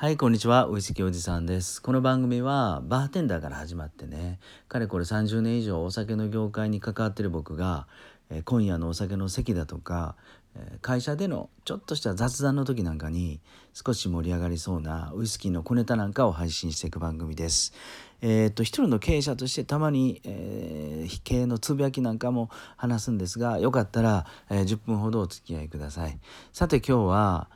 はい、こんにちは。ウイスキーおじさんです。この番組はバーテンダーから始まってね、かれこれ30年以上お酒の業界に関わってる僕が、え、今夜のお酒の席だとか、え、会社でのちょっとした雑談の時なんかに少し盛り上がりそうなウイスキーの小ネタなんかを配信していく番組です。えー、っと一人の経営者としてたまに、えー、経営のつぶやきなんかも話すんですが、よかったら、えー、10分ほどお付き合いください。さて今日は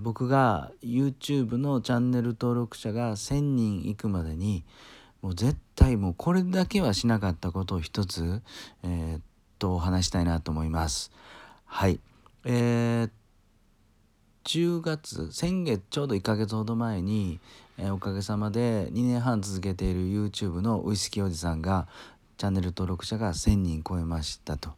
僕が YouTube のチャンネル登録者が1,000人いくまでにもう絶対もうこれだけはしなかったことを一つ、えー、っとお話したいなと思います。はい。えー、10月先月ちょうど1ヶ月ほど前に、えー、おかげさまで2年半続けている YouTube のウイスキーおじさんがチャンネル登録者が1,000人超えましたと。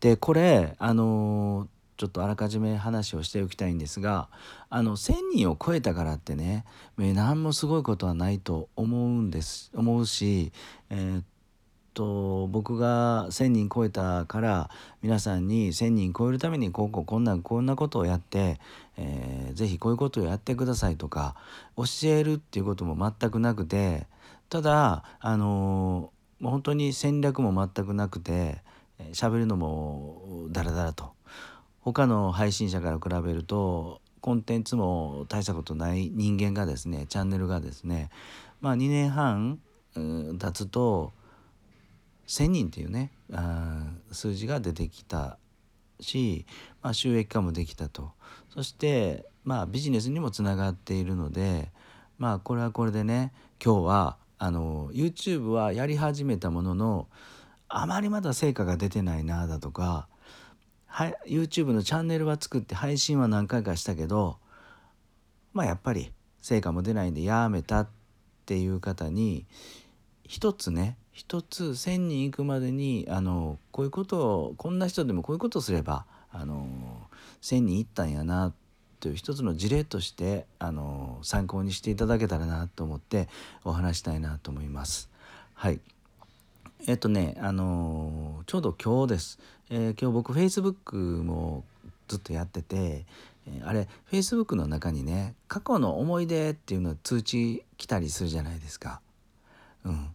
でこれあのーちょっとあらかじめ話をしておきたいんですがあの1,000人を超えたからってね何もすごいことはないと思うんです思うし、えー、っと僕が1,000人超えたから皆さんに1,000人超えるためにこうこうこんなこんなことをやって、えー、ぜひこういうことをやってくださいとか教えるっていうことも全くなくてただあのー、本当に戦略も全くなくて喋るのもダラダラと。他の配信者から比べるとコンテンツも大したことない人間がですねチャンネルがですねまあ2年半経つと1,000人っていうね数字が出てきたし、まあ、収益化もできたと。そしてまあビジネスにもつながっているのでまあこれはこれでね今日はあの YouTube はやり始めたもののあまりまだ成果が出てないなだとかは YouTube のチャンネルは作って配信は何回かしたけどまあやっぱり成果も出ないんでやめたっていう方に一つね一つ1,000人行くまでにあのこういうことをこんな人でもこういうことをすればあの1,000人行ったんやなという一つの事例としてあの参考にしていただけたらなと思ってお話したいなと思います。はいえっとねあのちょうど今日です。えー、今日僕 Facebook もずっとやってて、えー、あれ Facebook の中にね過去の思い出っていうの通知来たりするじゃないですか。うん、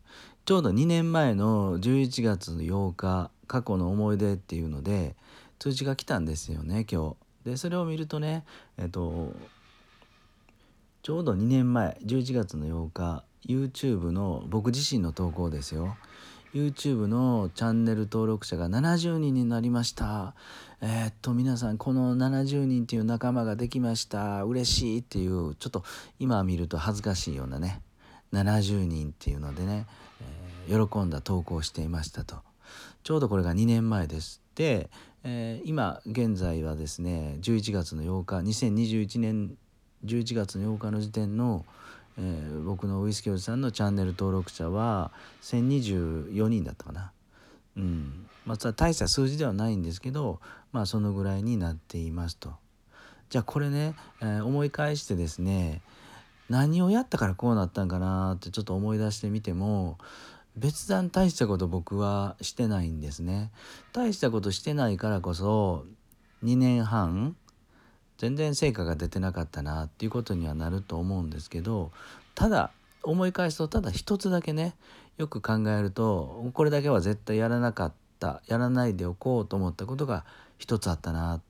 ちょうど2年前の11月の8日過去の思い出っていうので通知が来たんですよね今日。でそれを見るとねえっとちょうど2年前11月の8日 YouTube の僕自身の投稿ですよ。YouTube のチャンネル登録者が70人になりました。えー、っと皆さんこの70人っていう仲間ができました。嬉しいっていうちょっと今見ると恥ずかしいようなね。70人っていうのでね、えー、喜んだ投稿していましたと。ちょうどこれが2年前です。で、えー、今現在はですね11月の8日2021年11月の8日の時点のえー、僕のウイスキーおじさんのチャンネル登録者は1024人だったかな。うんまあ、大した数字ではないんですけど、まあ、そのぐらいになっていますと。じゃあこれね、えー、思い返してですね何をやったからこうなったんかなってちょっと思い出してみても別段大したこと僕はしてないんですね。大したことしてないからこそ2年半全然成果が出てなかったなっていうことにはなると思うんですけどただ思い返すとただ一つだけねよく考えるとこれだけは絶対やらなかったやらないでおこうと思ったことが一つあったな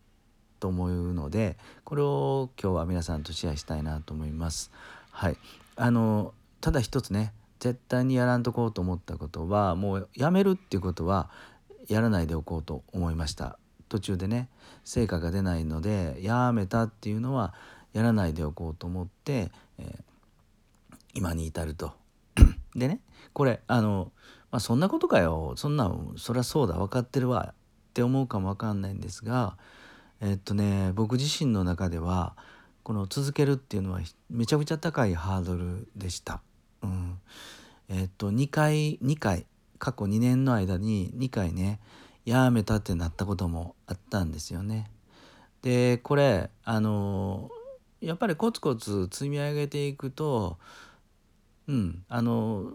と思うのでこれを今日は皆さんとシェアしたいなと思います。はい、あのただ一つね絶対にやらんとこうと思ったことはもうやめるっていうことはやらないでおこうと思いました。途中でね成果が出ないのでやめたっていうのはやらないでおこうと思って、えー、今に至ると。でねこれあの、まあ、そんなことかよそんなそりゃそうだ分かってるわって思うかも分かんないんですがえ、っとね僕自身の中ではこの続けるっていうのはめちゃくちゃ高いハードルでした。うん、え、っと2回2回過去2年の間に2回ねやめたってなったこともあったんですよね。でこれあのやっぱりコツコツ積み上げていくとうんあの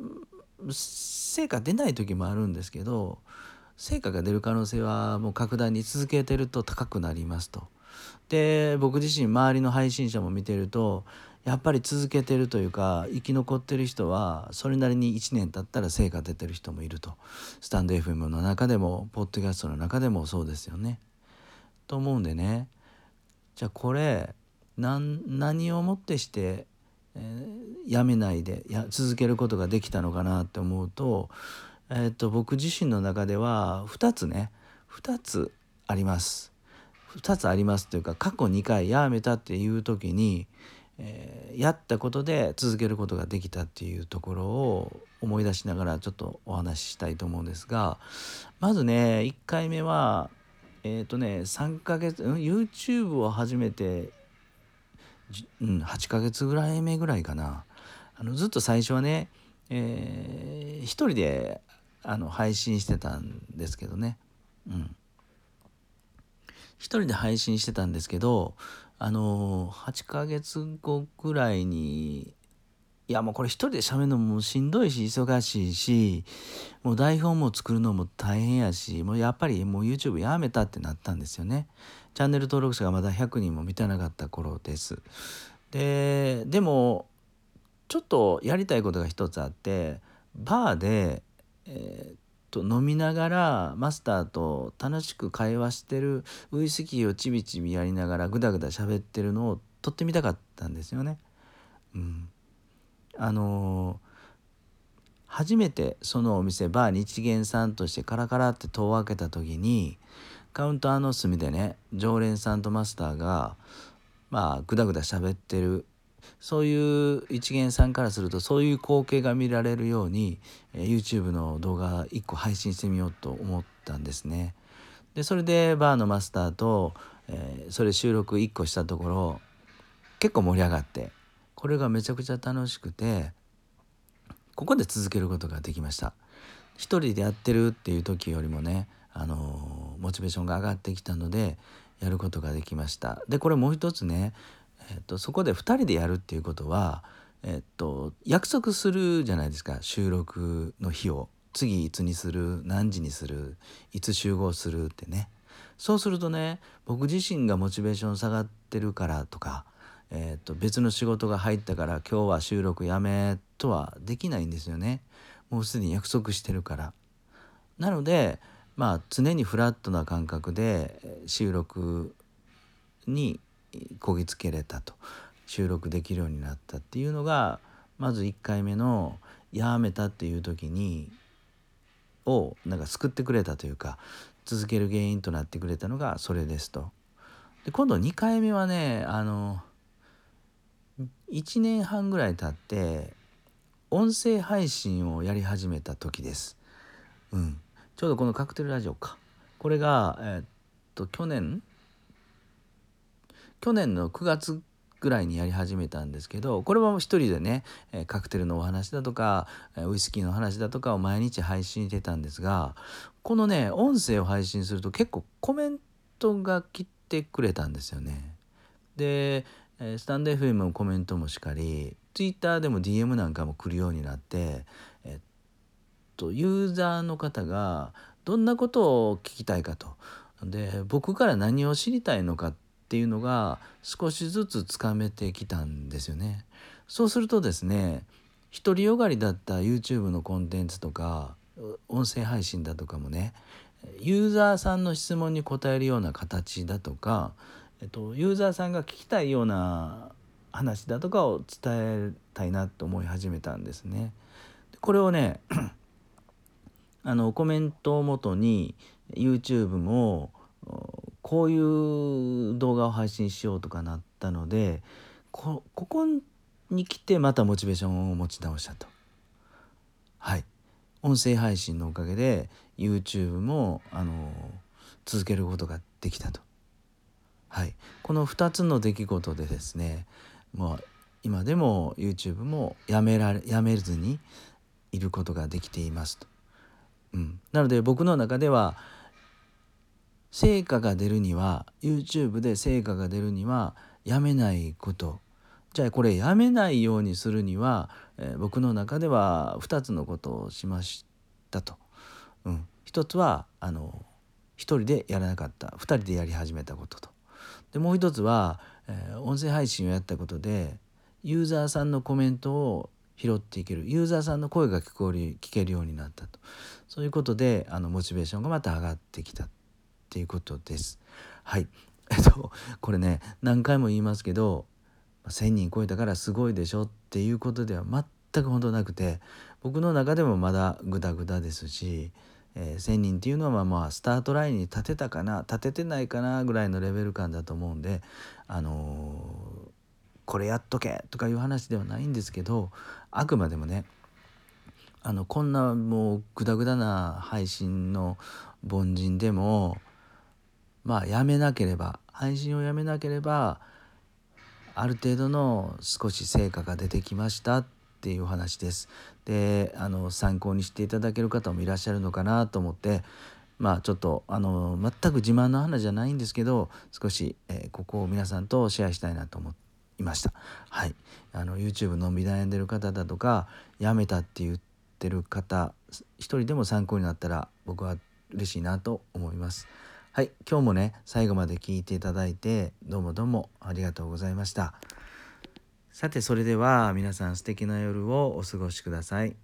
成果出ない時もあるんですけど成果が出る可能性はもう格段に続けてると高くなりますと。で僕自身周りの配信者も見てるとやっぱり続けてるというか生き残ってる人はそれなりに1年経ったら成果出てる人もいるとスタンド FM の中でもポッドキャストの中でもそうですよね。と思うんでねじゃあこれ何をもってして、えー、やめないでや続けることができたのかなって思うと,、えー、と僕自身の中では2つね2つあります。2つありますというか過去2回やめたっていう時に、えー、やったことで続けることができたっていうところを思い出しながらちょっとお話ししたいと思うんですがまずね1回目はえっ、ー、とね3ヶ月、うん、YouTube を始めて、うん、8ヶ月ぐらい目ぐらいかな。あのずっと最初はね、えー、一人であの配信してたんですけどね。うん。一人で配信してたんですけどあの8ヶ月後ぐらいにいやもうこれ一人で喋るのもしんどいし忙しいしもう台本も作るのも大変やしもうやっぱりもう YouTube やめたってなったんですよね。チャンネル登録者がまだ100人も満たなかった頃です。ででもちょっとやりたいことが一つあってバーで、えー、と飲みながらマスターと楽しく会話してるウイスキーをちびちびやりながらグダグダ喋ってるのを撮ってみたかったんですよね。うんあの初めてそのお店バー日元さんとしてカラカラって戸を開けた時にカウンターの隅でね常連さんとマスターがまあグダグダ喋ってるそういう一元さんからするとそういう光景が見られるように、え YouTube の動画1個配信してみようと思ったんですね。でそれでバーのマスターと、えー、それ収録1個したところ結構盛り上がってこれがめちゃくちゃ楽しくてここで続けることができました一人でやってるっていう時よりもねあのモチベーションが上がってきたのでやることができましたでこれもう一つね、えっと、そこで2人でやるっていうことは、えっと、約束するじゃないですか収録の日を。次いつにする何時にするいつ集合するってね。そうするとね僕自身がモチベーション下がってるからとかえー、と別の仕事が入ったから今日は収録やめとはできないんですよね。もうすでに約束してるから。なのでまあ常にフラットな感覚で収録にこぎつけれたと収録できるようになったっていうのがまず1回目のやめたっていう時にをなんか救ってくれたというか続ける原因となってくれたのがそれですと。で今度2回目はねあの1年半ぐらい経って音声配信をやり始めた時です。うん、ちょうどこのカクテルラジオか。これが、えー、っと去年去年の9月ぐらいにやり始めたんですけどこれは一人でねカクテルのお話だとかウイスキーの話だとかを毎日配信してたんですがこのね音声を配信すると結構コメントが来てくれたんですよね。でスタンド FM のコメントもしかり Twitter でも DM なんかも来るようになってえっとユーザーの方がどんなことを聞きたいかとで僕から何を知りたいのかってっていうのが少しずつつかめてきたんですよね。そうするとですね独りよがりだった YouTube のコンテンツとか音声配信だとかもねユーザーさんの質問に答えるような形だとかえっと、ユーザーさんが聞きたいような話だとかを伝えたいなと思い始めたんですね。これをね あのコメントをもとに YouTube もこういう動画を配信しようとかなったのでここに来てまたモチベーションを持ち直したと。はい音声配信のおかげで YouTube もあの続けることができたと。はい、この2つの出来事でですねもう今でも YouTube もやめられやめずにいることができていますと。うん、なので僕の中では成果が出るには YouTube で成果が出るにはやめないこと。じゃあこれやめないようにするには、えー、僕の中では2つのことをしましたと。うん、一つはあの一人でやらなかった。2人でやり始めたことと。でもう一つは、えー、音声配信をやったことでユーザーさんのコメントを拾っていける。ユーザーさんの声が聞こえる聞けるようになったと。そういうことであのモチベーションがまた上がってきたっていうことです。はい えっとこれね何回も言いますけど1,000人超えたからすごいでしょっていうことでは全く本当なくて僕の中でもまだグダグダですし、えー、1,000人っていうのはまあスタートラインに立てたかな立ててないかなぐらいのレベル感だと思うんであのーこれやっとけとかいう話ではないんですけどあくまでもねあのこんなもうグダグダな配信の凡人でもまあやめなければ配信をやめなければある程度の少し成果が出てきましたっていう話です。であの参考にしていただける方もいらっしゃるのかなと思ってまあちょっとあの全く自慢の話じゃないんですけど少し、えー、ここを皆さんとシェアしたいなと思いました。はい、あの YouTube のんび悩んでる方だとかやめたって言ってる方一人でも参考になったら僕は嬉しいなと思います。はい、今日もね最後まで聞いていただいてどうもどうもありがとうございました。さてそれでは皆さん素敵な夜をお過ごしください。